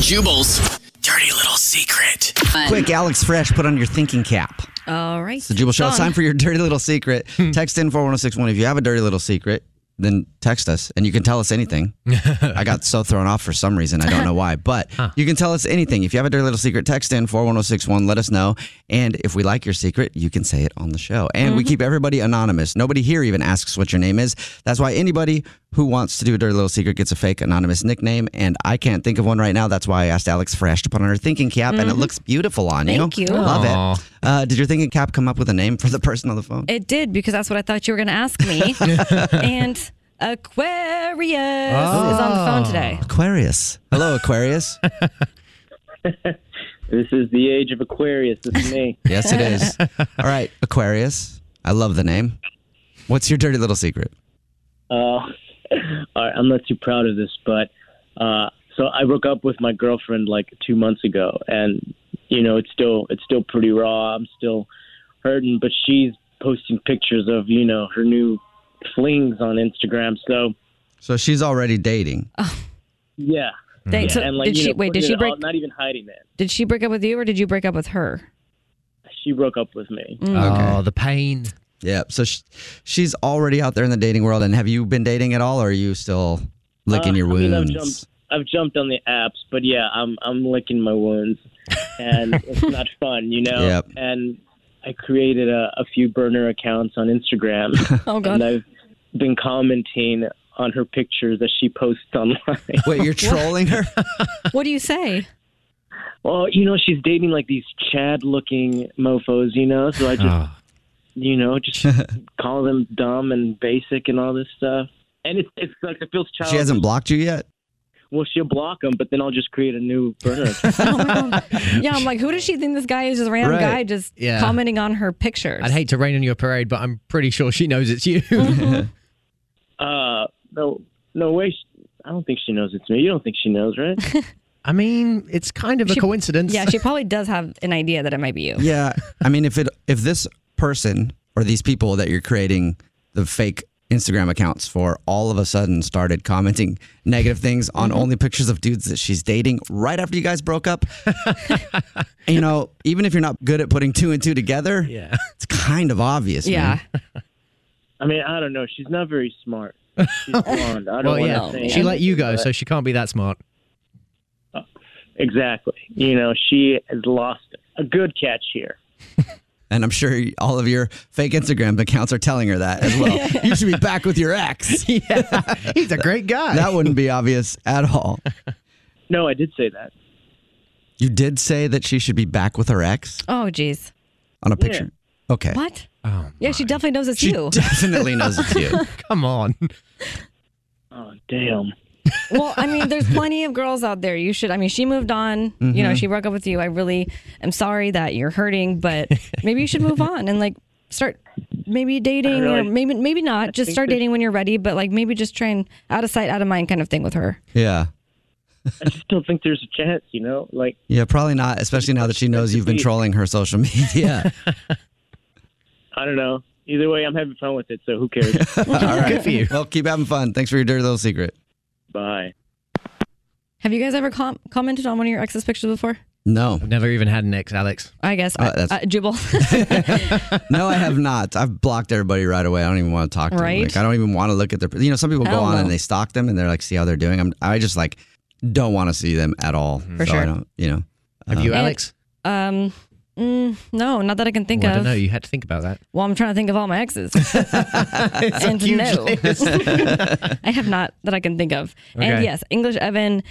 Jubal's dirty little secret. Quick, Alex Fresh, put on your thinking cap. All right. It's the Jubal Show. It's time for your dirty little secret. Hmm. text in 41061. If you have a dirty little secret, then text us and you can tell us anything. I got so thrown off for some reason. I don't know why, but you can tell us anything. If you have a dirty little secret, text in 41061. Let us know. And if we like your secret, you can say it on the show. And we keep everybody anonymous. Nobody here even asks what your name is. That's why anybody who wants to do a dirty little secret gets a fake anonymous nickname. And I can't think of one right now. That's why I asked Alex Fresh to put on her thinking cap, and it looks beautiful on you. Thank you. Love Aw. it. Uh, did your thinking cap come up with a name for the person on the phone? It did because that's what I thought you were going to ask me. and Aquarius is on the phone today. Aquarius. Hello, Aquarius. This is the age of Aquarius. This is me. yes, it is. All right, Aquarius. I love the name. What's your dirty little secret? Uh, all right, I'm not too proud of this, but uh, so I broke up with my girlfriend like two months ago, and you know it's still it's still pretty raw. I'm still hurting, but she's posting pictures of you know her new flings on Instagram. So So she's already dating. yeah, Thank- yeah. so and like did she know, wait? Did she break? out, not even hiding it. Did she break up with you or did you break up with her? She broke up with me. Oh, the pain. Yeah. So sh- she's already out there in the dating world. And have you been dating at all, or are you still licking Uh, your I mean, I've wounds? jumped, I've jumped on the apps, but yeah, I'm I'm licking my wounds, and it's not fun, you know. Yep. And I created a, a few burner accounts on Instagram, Oh, God. and I've been commenting on her pictures that she posts online. Wait, you're trolling her? What do you say? well, you know, she's dating like these Chad-looking mofo's, you know. So I just, Oh. You know, just call them dumb and basic and all this stuff. And it's it's like it feels childish. she hasn't blocked you yet? Well, she'll block them, but then I'll just create a new burner. account. Yeah, I'm like, who does she think this guy is? Just a random Right. guy just Yeah. commenting on her pictures. I'd hate to rain on your parade, but I'm pretty sure she knows it's you. Uh, no, no way. She, I don't think she knows it's me. You don't think she knows, right? I mean, it's kind of a coincidence. Yeah, she probably does have an idea that it might be you. Yeah. I mean, if it if this person or these people that you're creating the fake Instagram accounts for all of a sudden started commenting negative things on Mm-hmm. only pictures of dudes that she's dating right after you guys broke up. you know, even if you're not good at putting two and two together, Yeah. it's kind of obvious. Yeah. man. I mean, I don't know. She's not very smart. She's blonde. I don't Well, want yeah. to say She let you go, but- so she can't be that smart. exactly. You know, she has lost a good catch here. And I'm sure all of your fake Instagram accounts are telling her that as well. you should be back with your ex. yeah. He's a great guy. That wouldn't be obvious at all. No, I did say that. You did say that she should be back with her ex Oh, geez. on a picture. Okay. What? oh, Yeah, she definitely knows it's She you. definitely knows it's you. come on. Oh, damn. Well, I mean, there's plenty of girls out there. You should. I mean, she moved on. You know, mm-hmm. she broke up with you. I really am sorry that you're hurting, but maybe you should move on and like start maybe dating know, or maybe maybe not. just start dating when you're ready, but like maybe just try and out of sight, out of mind kind of thing with her. Yeah. I just don't think there's a chance, you know? Like, Yeah, probably not, especially now that she knows you've been trolling her social media. I don't know. Either way, I'm having fun with it, so who cares? All right. Good for you. Well, keep having fun. Thanks for your dirty little secret. Bye. Have you guys ever com- commented on one of your ex's pictures before? No. I've never even had an ex, Alex. I guess. Oh, I, that's- uh, Jubal. No, I have not. I've blocked everybody right away. I don't even want to talk to them. Right? Like, I don't even want to look at their. You know, some people go Hell on no. and they stalk them and they're like, see how they're doing. I'm. I just like don't want to see them at all. For so I sure. don't. You know. Have you, And- Alex? um, mm, no, not that I can think I of. don't know. You had to think about that. Well, I'm trying to think of all my exes. It's and a huge no, list. I have not that I can think of. And Okay. yes, English Evan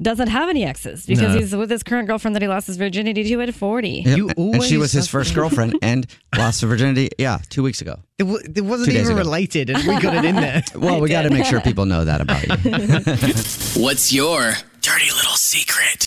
doesn't have any exes because No. he's with his current girlfriend that he lost his virginity to at 40. Yep. You and she always was his have- first girlfriend and lost her virginity. Yeah, two weeks ago. It, w- it wasn't Two days even ago. related, and we got it in there. Well, we got to make sure people know that about you. What's your dirty little secret?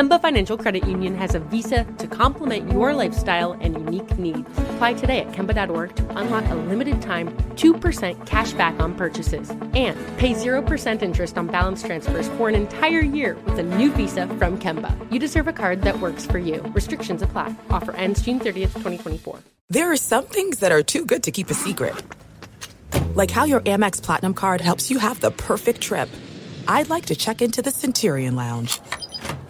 Kemba Financial Credit Union has a visa to complement your lifestyle and unique needs. Apply today at Kemba.org to unlock a limited time 2% cash back on purchases and pay 0% interest on balance transfers for an entire year with a new visa from Kemba. You deserve a card that works for you. Restrictions apply. Offer ends June 30th, 2024. There are some things that are too good to keep a secret. Like how your Amex Platinum card helps you have the perfect trip. I'd like to check into the Centurion Lounge.